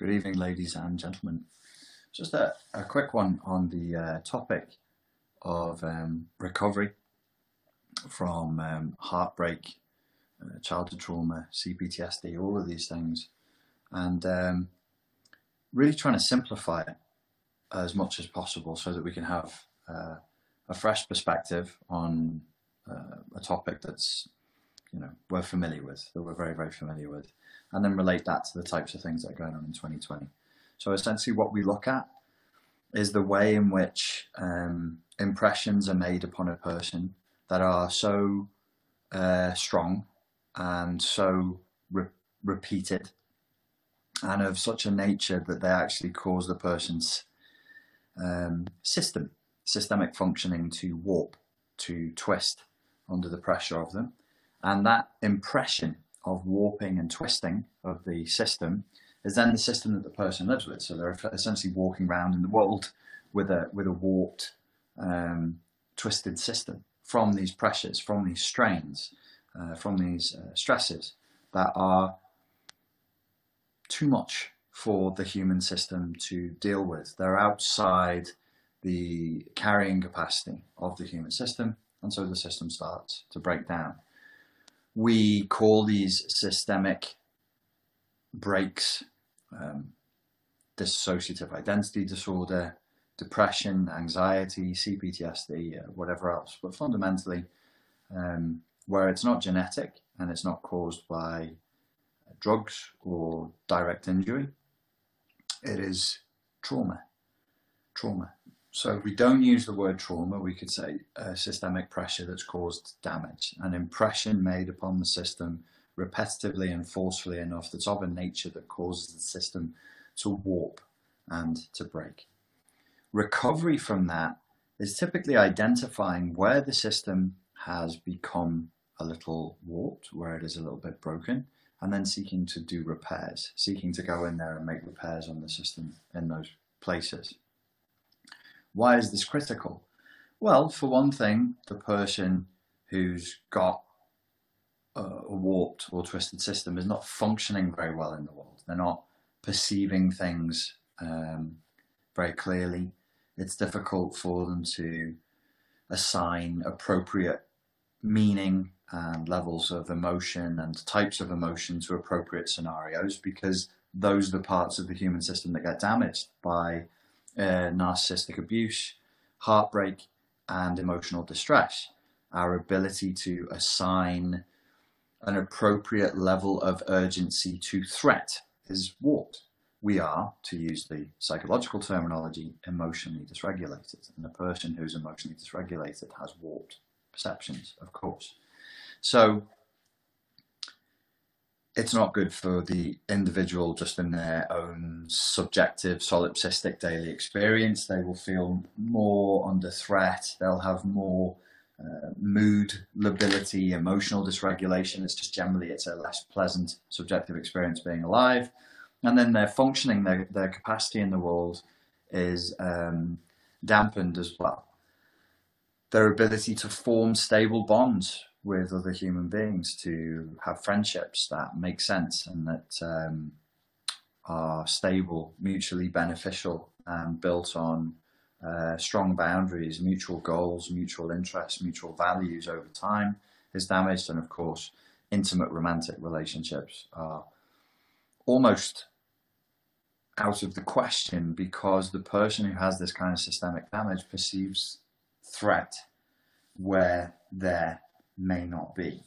Good evening, ladies and gentlemen. Just a, a quick one on the uh, topic of um, recovery from um, heartbreak, uh, childhood trauma, CPTSD, all of these things, and um, really trying to simplify it as much as possible so that we can have uh, a fresh perspective on uh, a topic that's you know we're familiar with, that we're very very familiar with, and then relate that to the types of things that are going on in 2020. So essentially, what we look at is the way in which um, impressions are made upon a person that are so uh, strong and so re- repeated and of such a nature that they actually cause the person's um, system, systemic functioning to warp, to twist under the pressure of them. And that impression of warping and twisting of the system is then the system that the person lives with. So they're essentially walking around in the world with a with a warped, um, twisted system from these pressures, from these strains, uh, from these uh, stresses that are too much for the human system to deal with. They're outside the carrying capacity of the human system, and so the system starts to break down. We call these systemic breaks um, dissociative identity disorder, depression, anxiety, CPTSD, uh, whatever else. But fundamentally, um, where it's not genetic and it's not caused by drugs or direct injury, it is trauma. Trauma. So we don't use the word trauma, we could say uh, systemic pressure that's caused damage, an impression made upon the system repetitively and forcefully enough that's of a nature that causes the system to warp and to break. Recovery from that is typically identifying where the system has become a little warped, where it is a little bit broken, and then seeking to do repairs, seeking to go in there and make repairs on the system in those places. Why is this critical? Well, for one thing, the person who's got a warped or twisted system is not functioning very well in the world. They're not perceiving things um, very clearly. It's difficult for them to assign appropriate meaning and levels of emotion and types of emotion to appropriate scenarios because those are the parts of the human system that get damaged by uh, narcissistic abuse, heartbreak, and emotional distress. Our ability to assign an appropriate level of urgency to threat is warped. We are, to use the psychological terminology, emotionally dysregulated. And a person who's emotionally dysregulated has warped perceptions, of course. So it's not good for the individual just in their own subjective solipsistic daily experience. They will feel more under threat. They'll have more uh, mood lability, emotional dysregulation. It's just generally it's a less pleasant subjective experience being alive, and then their functioning, their their capacity in the world is um, dampened as well. Their ability to form stable bonds with other human beings, to have friendships that make sense and that um, are stable, mutually beneficial, and built on uh, strong boundaries, mutual goals, mutual interests, mutual values over time is damaged. And of course, intimate romantic relationships are almost out of the question because the person who has this kind of systemic damage perceives threat where there may not be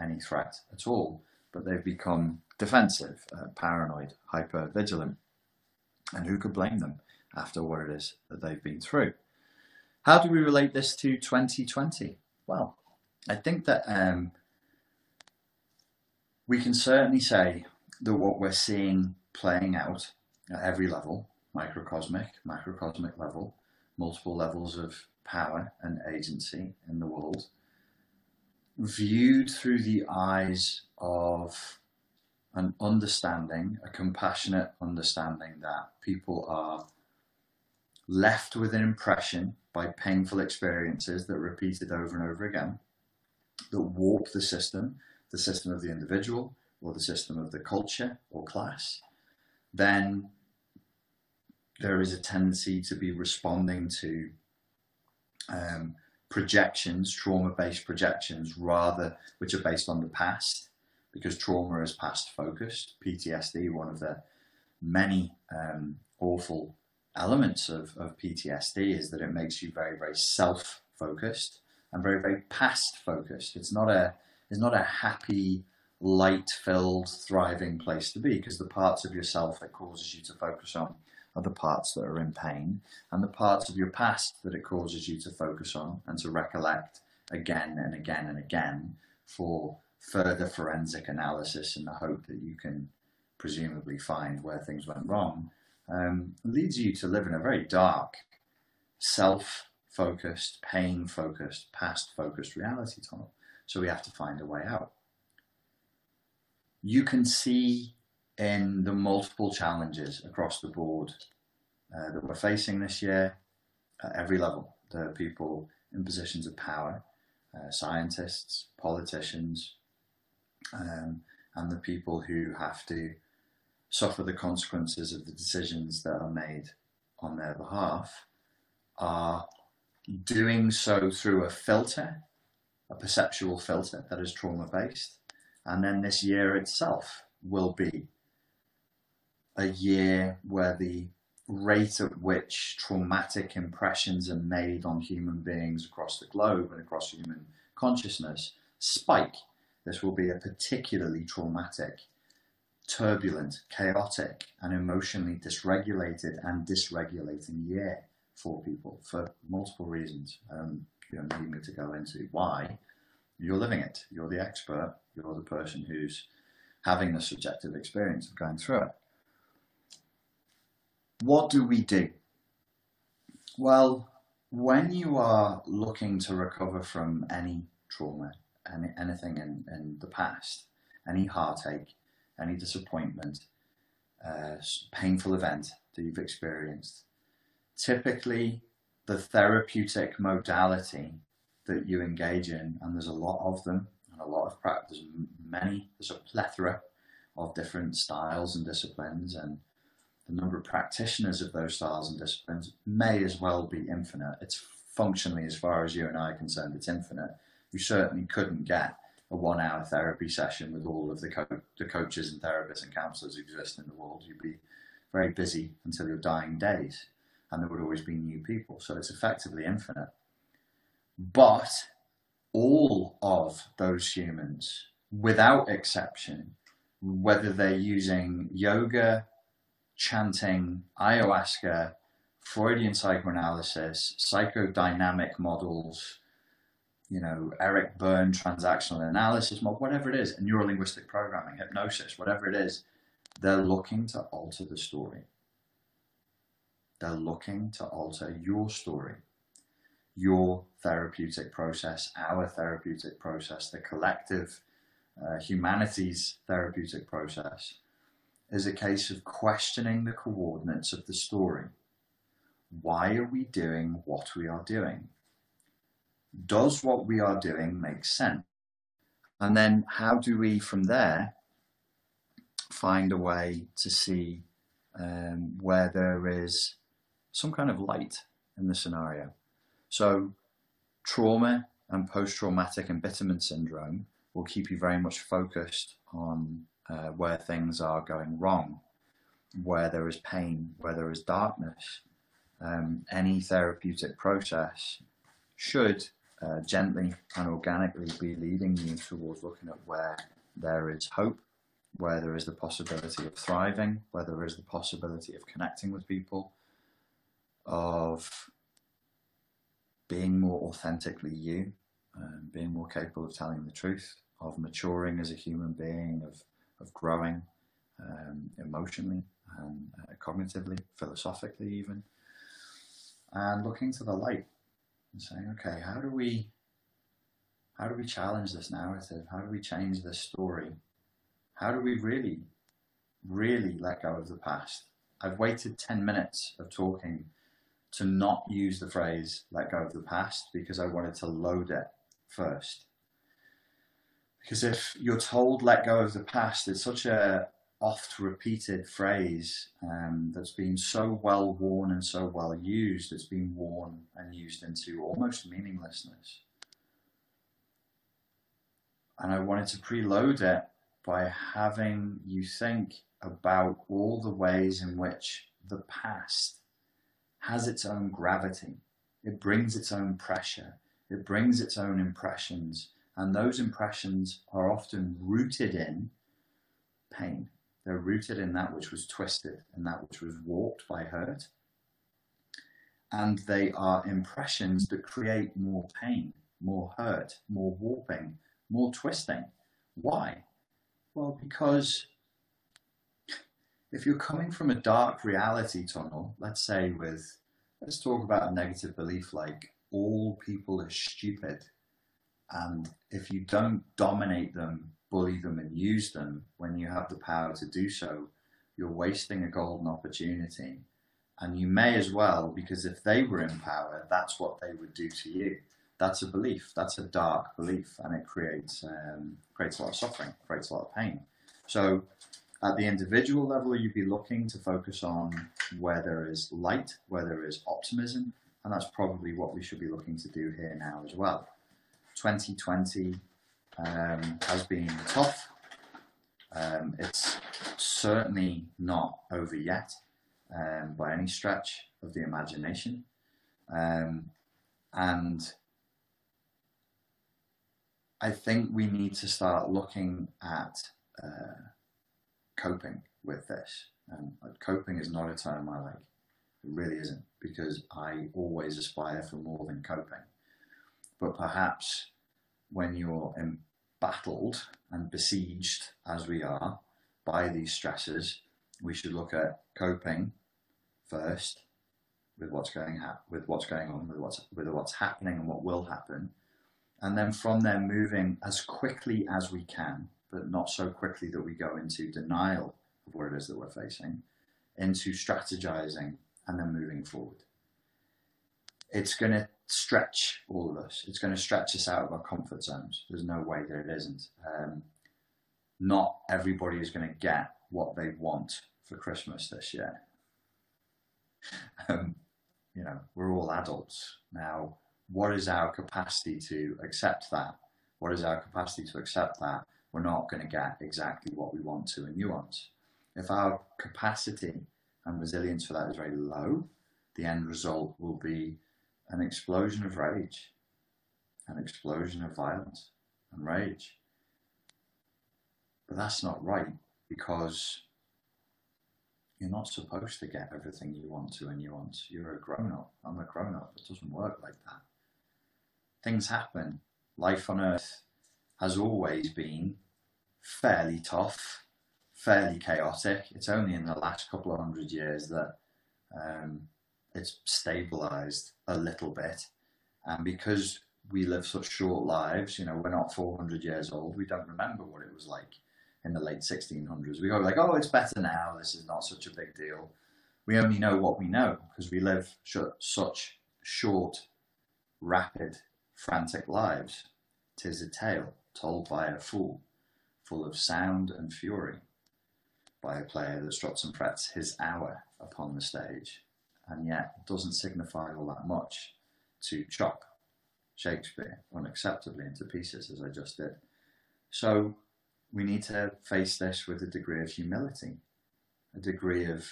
any threat at all, but they've become defensive, uh, paranoid, hyper vigilant. And who could blame them? after what it is that they've been through. How do we relate this to 2020? Well, I think that um, we can certainly say that what we're seeing playing out at every level microcosmic, macrocosmic level, multiple levels of power and agency in the world viewed through the eyes of an understanding, a compassionate understanding that people are left with an impression by painful experiences that are repeated over and over again that warp the system, the system of the individual or the system of the culture or class, then there is a tendency to be responding to um, projections, trauma-based projections, rather which are based on the past, because trauma is past focused. PTSD, one of the many um, awful elements of, of PTSD is that it makes you very, very self-focused and very, very past-focused. It's not a it's not a happy, light-filled, thriving place to be because the parts of yourself it causes you to focus on are the parts that are in pain, and the parts of your past that it causes you to focus on and to recollect again and again and again for further forensic analysis in the hope that you can presumably find where things went wrong, um, leads you to live in a very dark, self focused, pain focused, past focused reality tunnel. So we have to find a way out. You can see in the multiple challenges across the board uh, that we're facing this year at every level. The people in positions of power, uh, scientists, politicians, um, and the people who have to suffer the consequences of the decisions that are made on their behalf are doing so through a filter, a perceptual filter that is trauma based. And then this year itself will be a year where the rate at which traumatic impressions are made on human beings across the globe and across human consciousness spike. This will be a particularly traumatic, turbulent, chaotic, and emotionally dysregulated and dysregulating year for people for multiple reasons. Um, you don't need me to go into why. You're living it. You're the expert. You're the person who's having the subjective experience of going through it what do we do? Well, when you are looking to recover from any trauma, any, anything in, in the past, any heartache, any disappointment, uh, painful event that you've experienced, typically the therapeutic modality that you engage in, and there's a lot of them, and a lot of practice, many, there's a plethora of different styles and disciplines and the number of practitioners of those styles and disciplines may as well be infinite. It's functionally, as far as you and I are concerned, it's infinite. You certainly couldn't get a one hour therapy session with all of the, co- the coaches and therapists and counselors exist in the world. You'd be very busy until your dying days, and there would always be new people. So it's effectively infinite. But all of those humans, without exception, whether they're using yoga, chanting, ayahuasca, Freudian psychoanalysis, psychodynamic models, you know, Eric Berne transactional analysis, whatever it is, neurolinguistic programming, hypnosis, whatever it is, they're looking to alter the story. They're looking to alter your story, your therapeutic process, our therapeutic process, the collective uh, humanities therapeutic process is a case of questioning the coordinates of the story. Why are we doing what we are doing? Does what we are doing make sense? And then how do we from there find a way to see um, where there is some kind of light in the scenario? So, trauma and post traumatic embitterment syndrome will keep you very much focused on uh, where things are going wrong, where there is pain, where there is darkness. Um, any therapeutic process should uh, gently and organically be leading you towards looking at where there is hope, where there is the possibility of thriving, where there is the possibility of connecting with people, of being more authentically you, um, being more capable of telling the truth, of maturing as a human being, of of growing um, emotionally and uh, cognitively, philosophically, even, and looking to the light and saying, okay, how do we how do we challenge this narrative? How do we change this story? How do we really, really let go of the past? I've waited 10 minutes of talking to not use the phrase let go of the past because I wanted to load it first. Because if you're told let go of the past, it's such a oft repeated phrase um, that's been so well worn and so well used, it's been worn and used into almost meaninglessness. And I wanted to preload it by having you think about all the ways in which the past has its own gravity. It brings its own pressure. It brings its own impressions. And those impressions are often rooted in pain. They're rooted in that which was twisted, and that which was warped by hurt. And they are impressions that create more pain, more hurt, more warping, more twisting. Why? Well, because if you're coming from a dark reality tunnel, let's say with, let's talk about a negative belief like all people are stupid. And if you don't dominate them, bully them, and use them when you have the power to do so, you're wasting a golden opportunity. And you may as well, because if they were in power, that's what they would do to you that's a belief. That's a dark belief, and it creates um, creates a lot of suffering, creates a lot of pain. So, at the individual level, you'd be looking to focus on where there is light, where there is optimism, and that's probably what we should be looking to do here now as well. 2020 um, has been tough. Um, it's certainly not over yet um, by any stretch of the imagination. Um, and I think we need to start looking at uh, coping with this. And coping is not a term I like. It really isn't, because I always aspire for more than coping. But perhaps when you're embattled and besieged, as we are, by these stresses, we should look at coping first with what's going ha- with what's going on, with what's with what's happening and what will happen, and then from there moving as quickly as we can, but not so quickly that we go into denial of what it is that we're facing, into strategizing and then moving forward. It's going to stretch all of us. It's going to stretch us out of our comfort zones. There's no way that it isn't. Um, not everybody is going to get what they want for Christmas this year. Um, you know, we're all adults now what is our capacity to accept that? What is our capacity to accept that we're not going to get exactly what we want to in nuance? If our capacity and resilience for that is very low, the end result will be an explosion of rage, an explosion of violence and rage. But that's not right because you're not supposed to get everything you want to in nuance. You're a grown up. I'm a grown up. It doesn't work like that things happen. Life on Earth has always been fairly tough, fairly chaotic. It's only in the last couple of hundred years that um, it's stabilized a little bit. And because we live such short lives, you know, we're not 400 years old, we don't remember what it was like in the late 1600s. We go like, oh, it's better now. This is not such a big deal. We only know what we know because we live such short, rapid frantic lives. Tis a tale told by a fool, full of sound and fury, by a player that struts and frets his hour upon the stage, and yet it doesn't signify all that much to chop Shakespeare unacceptably into pieces, as I just did. So we need to face this with a degree of humility, a degree of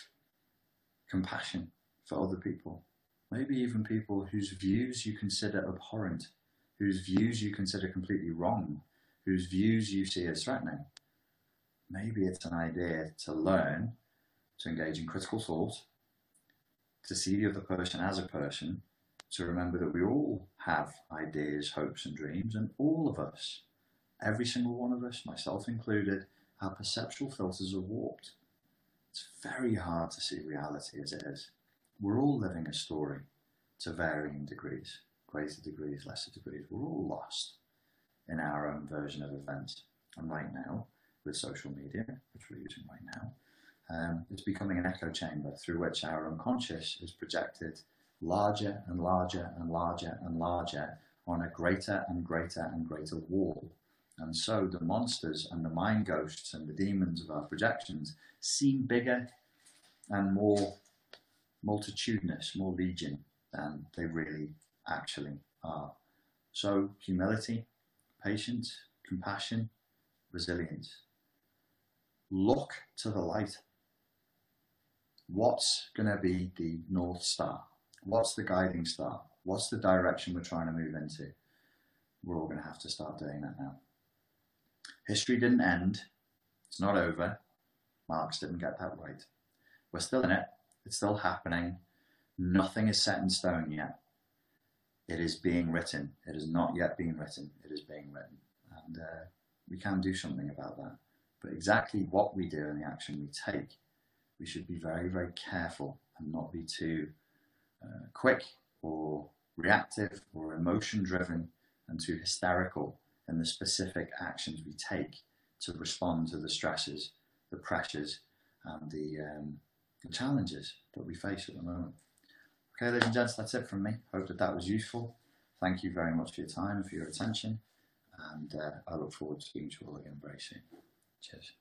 compassion for other people, maybe even people whose views you consider abhorrent whose views you consider completely wrong, whose views you see as threatening. Maybe it's an idea to learn to engage in critical thought, to see the other person as a person, to remember that we all have ideas, hopes, and dreams, and all of us, every single one of us, myself included, our perceptual filters are warped. It's very hard to see reality as it is. We're all living a story to varying degrees greater degrees, lesser degrees, we're all lost in our own version of events. And right now, with social media, which we're using right now, um, it's becoming an echo chamber through which our unconscious is projected larger and larger and larger and larger on a greater and greater and greater wall And so the monsters and the mind ghosts and the demons of our projections seem bigger and more multitudinous, more legion than they really actually are. So humility, patience, compassion, resilience. Look to the light. What's going to be the North Star? What's the guiding star? What's the direction we're trying to move into? We're all going to have to start doing that now. History didn't end. It's not over. Marx didn't get that right. We're still in it. It's still happening. Nothing is set in stone yet. It is being written. It has not yet been written. It is being written. And uh, we can do something about that. But exactly what we do and the action we take, we should be very, very careful and not be too uh, quick or reactive or emotion driven and too hysterical in the specific actions we take to respond to the stresses, the pressures, and the, um, the challenges that we face at the moment. Okay, ladies and gents, that's it from me. Hope that that was useful. Thank you very much for your time and for your attention. And uh, I look forward to speaking to you all again very soon. Cheers.